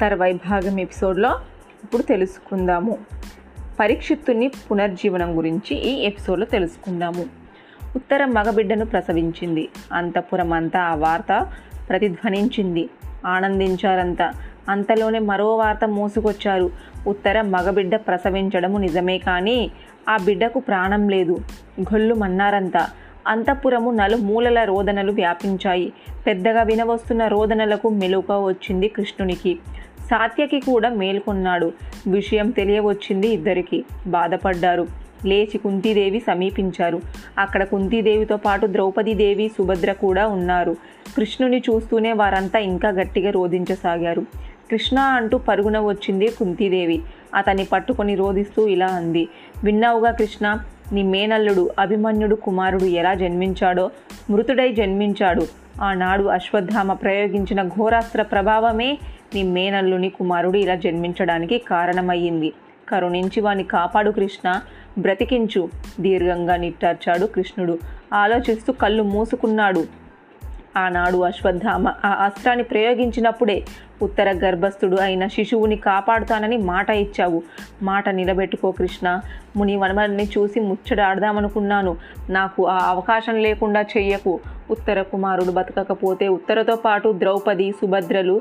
తర్వాయి భాగం ఎపిసోడ్లో ఇప్పుడు తెలుసుకుందాము. పరీక్షిత్తుని పునర్జీవనం గురించి ఈ ఎపిసోడ్లో తెలుసుకుందాము. ఉత్తర మగబిడ్డను ప్రసవించింది. అంతఃపురం అంతా ఆ వార్త ప్రతిధ్వనించింది. ఆనందించారంతా. అంతలోనే మరో వార్త మోసుకొచ్చారు. ఉత్తర మగబిడ్డ ప్రసవించడము నిజమే కానీ ఆ బిడ్డకు ప్రాణం లేదు. గొల్లు మన్నారంతా అంతఃపురము నలుమూలల రోదనలు వ్యాపించాయి. పెద్దగా వినవస్తున్న రోదనలకు మెలుక వచ్చింది కృష్ణునికి. సాత్యకి కూడా మేల్కొన్నాడు. విషయం తెలియవచ్చింది ఇద్దరికి. బాధపడ్డారు. లేచి కుంతీదేవి సమీపించారు. అక్కడ కుంతీదేవితో పాటు ద్రౌపదీదేవి సుభద్ర కూడా ఉన్నారు. కృష్ణుని చూస్తూనే వారంతా ఇంకా గట్టిగా రోధించసాగారు. కృష్ణ అంటూ పరుగున వచ్చింది కుంతీదేవి. అతన్ని పట్టుకొని రోధిస్తూ ఇలా అంది. విన్నావుగా కృష్ణ నీ మేనల్లుడు అభిమన్యుడు కుమారుడు ఎలా జన్మించాడో? మృతుడై జన్మించాడు. ఆనాడు అశ్వత్థామ ప్రయోగించిన ఘోరాస్త్ర ప్రభావమే నీ మేనల్లుని కుమారుడు ఇలా జన్మించడానికి కారణమయ్యింది. కరుణించి వాని కాపాడు కృష్ణ. బ్రతికించు. దీర్ఘంగా నిట్టార్చాడు కృష్ణుడు. ఆలోచిస్తూ కళ్ళు మూసుకున్నాడు. ఆనాడు అశ్వత్థామ ఆ అస్త్రాన్ని ప్రయోగించినప్పుడే ఉత్తర గర్భస్థుడు అయిన శిశువుని కాపాడుతానని మాట ఇచ్చావు. మాట నిలబెట్టుకో కృష్ణ. ముని వనమల్ని చూసి ముచ్చడాడదామనుకున్నాను. నాకు ఆ అవకాశం లేకుండా చెయ్యకు. ఉత్తర కుమారుడు బతకకపోతే ఉత్తరతో పాటు ద్రౌపది సుభద్రలు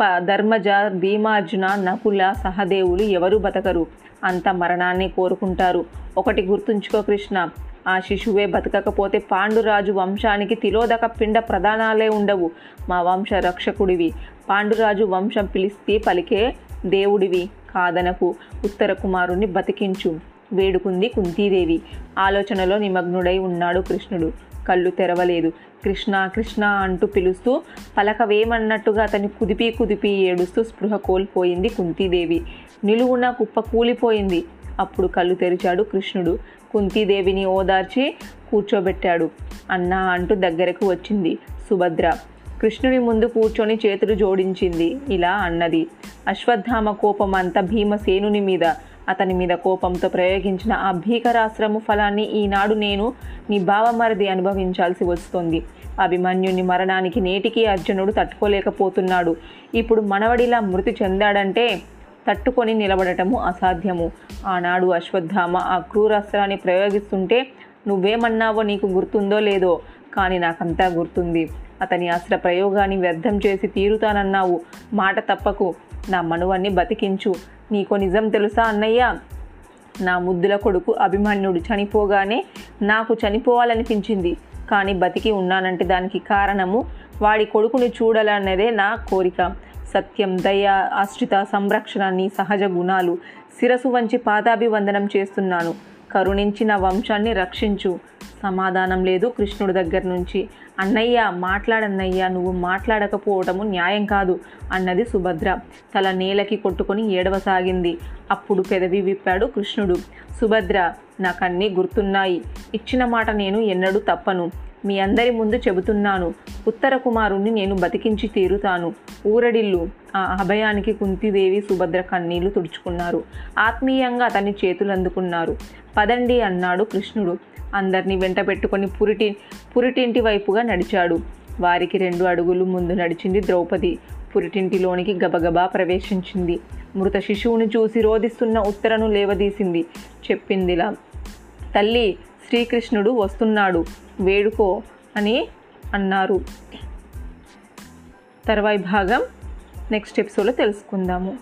ప ధర్మజ భీమార్జున నకుల సహదేవులు ఎవరు బతకరు. అంత మరణాన్ని కోరుకుంటారు. ఒకటి గుర్తుంచుకో కృష్ణ. ఆ శిశువే బతకకపోతే పాండురాజు వంశానికి తిలోదక పిండ ప్రధానాలే ఉండవు. మా వంశ రక్షకుడివి. పాండురాజు వంశం పిలిస్తే పలికే దేవుడివి. కాదనకు ఉత్తర కుమారుణ్ణి బతికించు. వేడుకుంది కుంతీదేవి. ఆలోచనలో నిమగ్నుడై ఉన్నాడు కృష్ణుడు. కళ్ళు తెరవలేదు. కృష్ణ కృష్ణ అంటూ పిలుస్తూ పలకవేమన్నట్టుగా అతని కుదిపి కుదిపి ఏడుస్తూ స్పృహ కోల్పోయింది కుంతీదేవి. నిలువున కుప్ప కూలిపోయింది. అప్పుడు కళ్ళు తెరిచాడు కృష్ణుడు. కుంతీదేవిని ఓదార్చి కూర్చోబెట్టాడు. అన్నా అంటూ దగ్గరకు వచ్చింది సుభద్ర. కృష్ణుని ముందు కూర్చొని చేతులు జోడించింది ఇలా అన్నది. అశ్వత్థామ కోపం అంతా భీమసేనుని మీద. అతని మీద కోపంతో ప్రయోగించిన ఆ భీకరాశ్రము ఫలాన్ని ఈనాడు నేను నీ బావమరిది అనుభవించాల్సి వస్తోంది. అభిమన్యుని మరణానికి నేటికి అర్జునుడు తట్టుకోలేకపోతున్నాడు. ఇప్పుడు మనవడిలా మృతి చెందాడంటే తట్టుకొని నిలబడటము అసాధ్యము. ఆనాడు అశ్వత్థామ ఆ క్రూరాస్త్రాన్ని ప్రయోగిస్తుంటే నువ్వేమన్నావో నీకు గుర్తుందో లేదో కానీ నాకంతా గుర్తుంది. అతని అస్త్ర ప్రయోగాన్ని వ్యర్థం చేసి తీరుతానన్నావు. మాట తప్పకు. నా మనువన్ని బతికించు. నీకో నిజం తెలుసా అన్నయ్య? నా ముద్దుల కొడుకు అభిమన్యుడు చనిపోగానే నాకు చనిపోవాలనిపించింది. కానీ బతికి ఉన్నానంటే దానికి కారణము వాడి కొడుకుని చూడాలన్నదే నా కోరిక. సత్యం దయ ఆశ్రిత సంరక్షణ నీ సహజ గుణాలు. శిరసు వంచి పాదాభివందనం చేస్తున్నాను. కరుణించి నా వంశాన్ని రక్షించు. సమాధానం లేదు కృష్ణుడి దగ్గర నుంచి. అన్నయ్య మాట్లాడన్నయ్య నువ్వు మాట్లాడకపోవటము న్యాయం కాదు అన్నది సుభద్ర. తల నేలకి కొట్టుకొని ఏడవసాగింది. అప్పుడు పెదవి విప్పాడు కృష్ణుడు. సుభద్ర నాకన్నీ గుర్తున్నాయి. ఇచ్చిన మాట నేను ఎన్నడూ తప్పను. మీ అందరి ముందు చెబుతున్నాను. ఉత్తర కుమారుణ్ణి నేను బతికించి తీరుతాను. ఊరడిల్లు. ఆ అభయానికి కుంతిదేవి సుభద్ర కన్నీళ్ళు తుడుచుకున్నారు. ఆత్మీయంగా అతని చేతులు అందుకున్నారు పదండి అన్నాడు కృష్ణుడు. అందరినీ వెంట పెట్టుకొని పురిటి పురిటింటి వైపుగా నడిచాడు. వారికి రెండు అడుగులు ముందు నడిచింది ద్రౌపది. పురిటింటిలోనికి గబగబా ప్రవేశించింది. మృత శిశువుని చూసి రోధిస్తున్న ఉత్తరను లేవదీసింది. చెప్పిందిలా తల్లి శ్రీకృష్ణుడు వస్తున్నాడు వేడుకో అని అన్నారు. తర్వాయి భాగం నెక్స్ట్ ఎపిసోడ్లో తెలుసుకుందాము.